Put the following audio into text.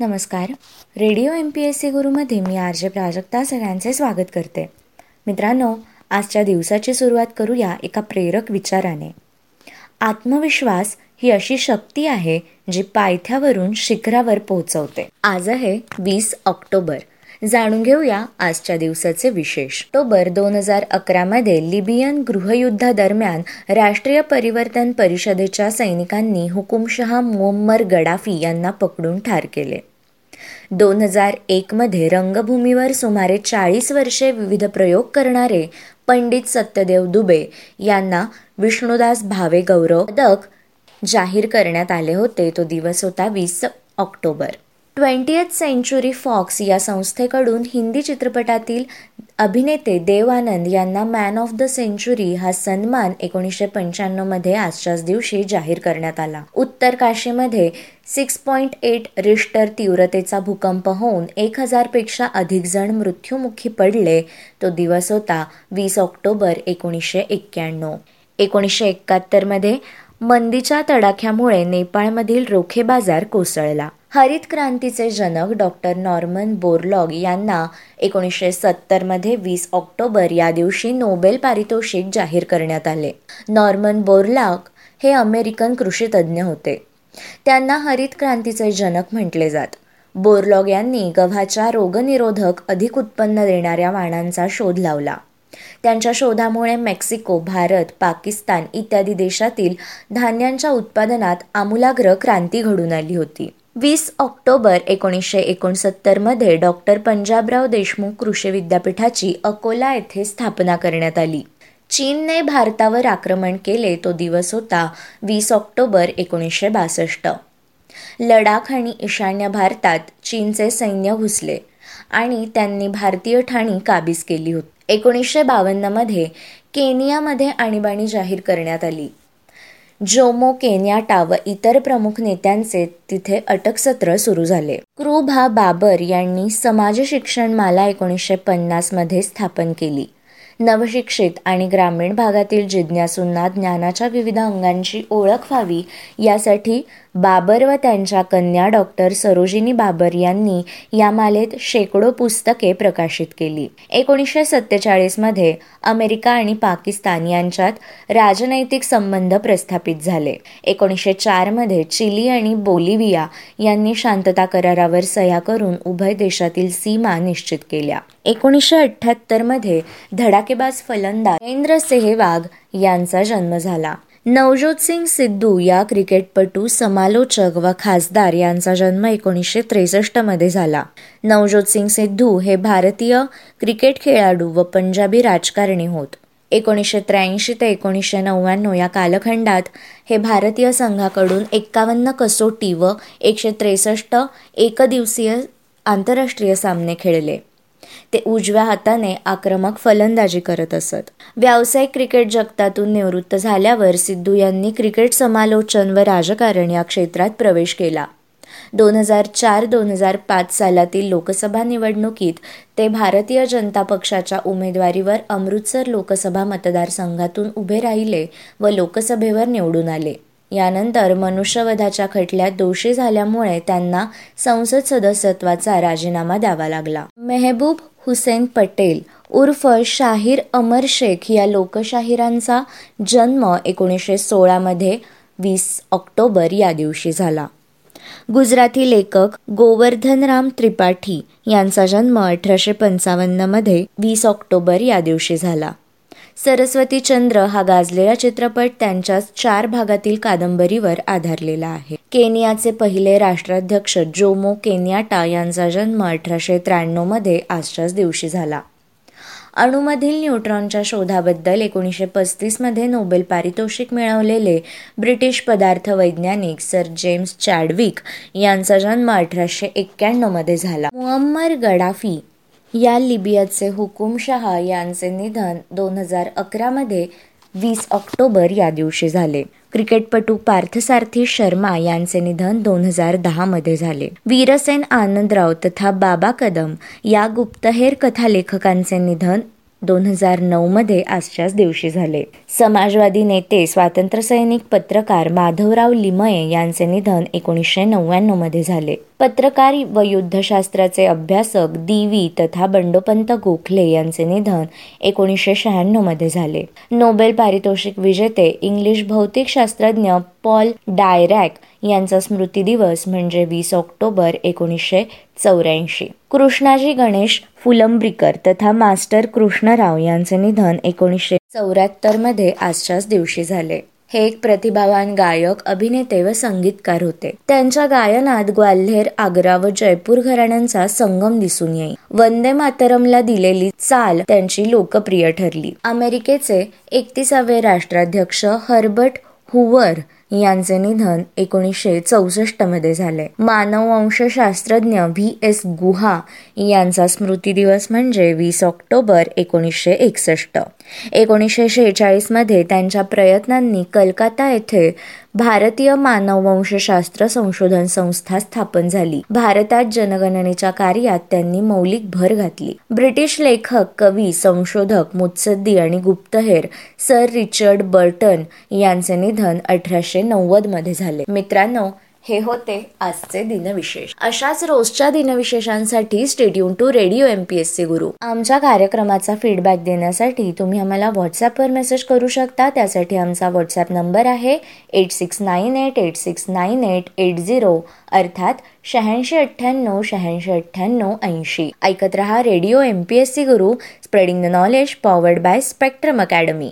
नमस्कार. Radio M P S C गुरुमध्ये मी R J Prajakta सगळ्यांचे स्वागत करते. मित्रांनो आजच्या दिवसाची सुरुवात करूया एका प्रेरक विचाराने. आत्मविश्वास ही अशी शक्ती आहे जी पायथ्यावरून शिखरावर पोहोचवते. आज आहे वीस ऑक्टोबर. जाणून घेऊया आजच्या दिवसाचे विशेष. ऑक्टोबर दोन हजार अकरामध्ये लिबियन गृहयुद्धादरम्यान राष्ट्रीय परिवर्तन परिषदेच्या सैनिकांनी हुकुमशहा मुअम्मर गडाफी यांना पकडून ठार केले. दोन हजार एकमध्ये रंगभूमीवर सुमारे चाळीस वर्षे विविध प्रयोग करणारे पंडित सत्यदेव दुबे यांना विष्णुदास भावे गौरव पदक जाहीर करण्यात आले होते. तो दिवस होता वीस ऑक्टोबर. ट्वेंटीएथ सेंचुरी फॉक्स या संस्थेकडून हिंदी चित्रपटातील अभिनेते देव आनंद यांना मॅन ऑफ द सेंचुरी हा सन्मान एकोणीसशे पंच्याण्णवमध्ये आजच्याच दिवशी जाहीर करण्यात आला. उत्तर काशीमध्ये सिक्स पॉईंट एट रिश्टर तीव्रतेचा भूकंप होऊन एक हजारपेक्षा अधिक जण मृत्यूमुखी पडले. तो दिवस होता वीस ऑक्टोबर एकोणीसशे एक्क्याण्णव. एकोणीसशे एकाहत्तरमध्ये मंदीच्या तडाख्यामुळे नेपाळमधील रोखे बाजार कोसळला. हरित क्रांतीचे जनक डॉक्टर नॉर्मन बोरलॉग यांना एकोणीसशे सत्तरमध्ये वीस ऑक्टोबर या दिवशी नोबेल पारितोषिक जाहीर करण्यात आले. नॉर्मन बोरलॉग हे अमेरिकन कृषीतज्ञ होते. त्यांना हरित क्रांतीचे जनक म्हटले जात. बोरलॉग यांनी गव्हाच्या रोगनिरोधक अधिक उत्पन्न देणाऱ्या वाणांचा शोध लावला. त्यांच्या शोधामुळे मेक्सिको भारत पाकिस्तान इत्यादी देशातील धान्यांच्या उत्पादनात आमूलाग्र क्रांती घडून आली होती. वीस ऑक्टोबर एकोणीसशे एकोणसत्तरमध्ये डॉक्टर पंजाबराव देशमुख कृषी विद्यापीठाची अकोला येथे स्थापना करण्यात आली. चीनने भारतावर आक्रमण केले तो दिवस होता वीस ऑक्टोबर एकोणीसशे बासष्ट. लडाख आणि ईशान्य भारतात चीनचे सैन्य घुसले आणि त्यांनी भारतीय ठाणी काबीज केली होती. एकोणीसशे बावन्नमध्ये केनियामध्ये आणीबाणी जाहीर करण्यात आली. जोमो केन्याटा व इतर प्रमुख नेत्यांचे तिथे अटक सत्र सुरू झाले. क्रुभा बाबर यांनी समाज शिक्षण माला एकोणीसशे पन्नासमध्ये स्थापन केली. नवशिक्षित आणि ग्रामीण भागातील जिज्ञासूंना ज्ञानाच्या विविध अंगांची ओळख व्हावी यासाठी बाबर व त्यांच्या कन्या डॉक्टर सरोजिनी बाबर यांनी या मालेत शेकडो पुस्तके प्रकाशित केली. एकोणीसशे सत्तेचाळीसमध्ये अमेरिका आणि पाकिस्तान यांच्यात राजनैतिक संबंध प्रस्थापित झाले. एकोणीसशे चारमध्ये चिली आणि बोलिव्हिया यांनी शांतता करारावर सह्या करून उभय देशातील सीमा निश्चित केल्या. एकोणीसशे अठ्ठ्याहत्तरमध्ये धडाकेबाज फलंदाज महेंद्र सेहवाग यांचा जन्म झाला. नवज्योतसिंग सिद्धू या क्रिकेटपटू समालोचक व खासदार यांचा जन्म एकोणीसशे त्रेसष्टमध्ये झाला. नवज्योतसिंग सिद्धू हे भारतीय क्रिकेट खेळाडू व पंजाबी राजकारणी होत. एकोणीसशे त्र्याऐंशी ते एकोणीसशे नव्याण्णव या कालखंडात हे भारतीय संघाकडून एक्कावन्न कसोटी व एकशे त्रेसष्ट एकदिवसीय आंतरराष्ट्रीय सामने खेळले. ते उजव्या हाताने आक्रमक फलंदाजी करत असत. व्यावसायिक क्रिकेट जगतातून निवृत्त झाल्यावर सिद्धू यांनी क्रिकेट समालोचन व राजकारण या क्षेत्रात प्रवेश केला. दोन हजार चार दोन हजार पाच सालातील लोकसभा निवडणुकीत ते भारतीय जनता पक्षाच्या उमेदवारीवर अमृतसर लोकसभा मतदारसंघातून उभे राहिले व लोकसभेवर निवडून आले. यानंतर मनुष्यवधाच्या खटल्यात दोषी झाल्यामुळे त्यांना संसद सदस्यत्वाचा राजीनामा द्यावा लागला. मेहबूब हुसेन पटेल उर्फ शाहीर अमर शेख या लोकशाहिरांचा जन्म एकोणीसशे सोळामध्ये वीस ऑक्टोबर या दिवशी झाला. गुजराती लेखक गोवर्धनराम त्रिपाठी यांचा जन्म अठराशे पंचावन्नमध्ये वीस ऑक्टोबर या दिवशी झाला. सरस्वती चंद्र हा गाजलेला चित्रपट त्यांच्या चार भागातील कादंबरीवर आधारलेला आहे. केनियाचे पहिले राष्ट्राध्यक्ष जोमो केनियाटा यांचा जन्म अठराशे त्र्याण्णवमध्ये आजच्याच दिवशी झाला. अणुमधील न्यूट्रॉनच्या शोधाबद्दल एकोणीसशे पस्तीसमध्ये नोबेल पारितोषिक मिळवलेले ब्रिटिश पदार्थ वैज्ञानिक सर जेम्स चॅडविक यांचा जन्म अठराशे एक्क्याण्णवमध्ये झाला. मुअम्मर गडाफी या लिबियाचे हुकुमशहा यांचे निधन दोन हजार अकरामध्ये वीस ऑक्टोबर या दिवशी झाले. क्रिकेटपटू पार्थसारथी शर्मा यांचे निधन दोन हजार दहामध्ये झाले. वीरसेन आनंदराव तथा बाबा कदम या गुप्तहेर कथालेखकांचे निधन दोन हजार नऊ मध्ये आजच्याच दिवशी झाले. समाजवादी नेते स्वातंत्र्य सैनिक पत्रकार माधवराव लिमये यांचे निधन एकोणीसशे नव्याण्णवमध्ये झाले. पत्रकार व युद्धशास्त्राचे अभ्यासक दिवी तथा बंडोपंत गोखले यांचे निधन एकोणीसशे शहाण्णवमध्ये झाले. नोबेल पारितोषिक विजेते इंग्लिश भौतिकशास्त्रज्ञ पॉल डायरॅक यांचा स्मृती दिवस म्हणजे वीस ऑक्टोबर एकोणीसशे चौऱ्याऐंशी. कृष्णाजी गणेश फुलंब्रीकर तथा मास्टर कृष्णराव यांचे निधन एकोणीसशे चौऱ्याहत्तरमध्ये आजच्याच दिवशी झाले. हे एक प्रतिभावान गायक अभिनेते व संगीतकार होते. त्यांच्या गायनात ग्वाल्हेर आग्रा व जयपूर घराण्यांचा संगम दिसून येईल वंदे मातरमला दिलेली चाल त्यांची लोकप्रिय ठरली. अमेरिकेचे एकतीसावे राष्ट्राध्यक्ष हर्बर्ट हुवर यांचे निधन एकोणीसशे चौसष्टमध्ये झाले. मानववंशशास्त्रज्ञ व्ही. एस. गुहा यांचा स्मृती दिवस म्हणजे वीस ऑक्टोबर एकोणीसशे एकसष्ट. एकोणीसशे शेहेचाळीसमध्ये त्यांच्या प्रयत्नांनी कलकत्ता येथे भारतीय मानववंशशास्त्र संशोधन संस्था स्थापन झाली. भारतात जनगणनेच्या कार्यात त्यांनी मौलिक भर घातली. ब्रिटिश लेखक कवी संशोधक मुत्सद्दी आणि गुप्तहेर सर रिचर्ड बर्टन यांचे निधन अठराशे नव्वदमध्ये झाले. मित्रांनो हे होते आजचे दिनविशेष. अशाच रोजच्या दिनविशेषांसाठी stay tuned to radio M P S C Guru. आमच्या कार्यक्रमाचा फीडबॅक देण्यासाठी तुम्ही आम्हाला व्हॉट्सॲपवर मेसेज करू शकता. त्यासाठी आमचा व्हॉट्सॲप नंबर आहे eight six nine eight eight six nine eight eight zero अर्थात शहाऐंशी अठ्ठ्याण्णव शहाऐंशी अठ्ठ्याण्णव ऐंशी. ऐकत रहा radio M P S C Guru spreading the knowledge powered by Spectrum Academy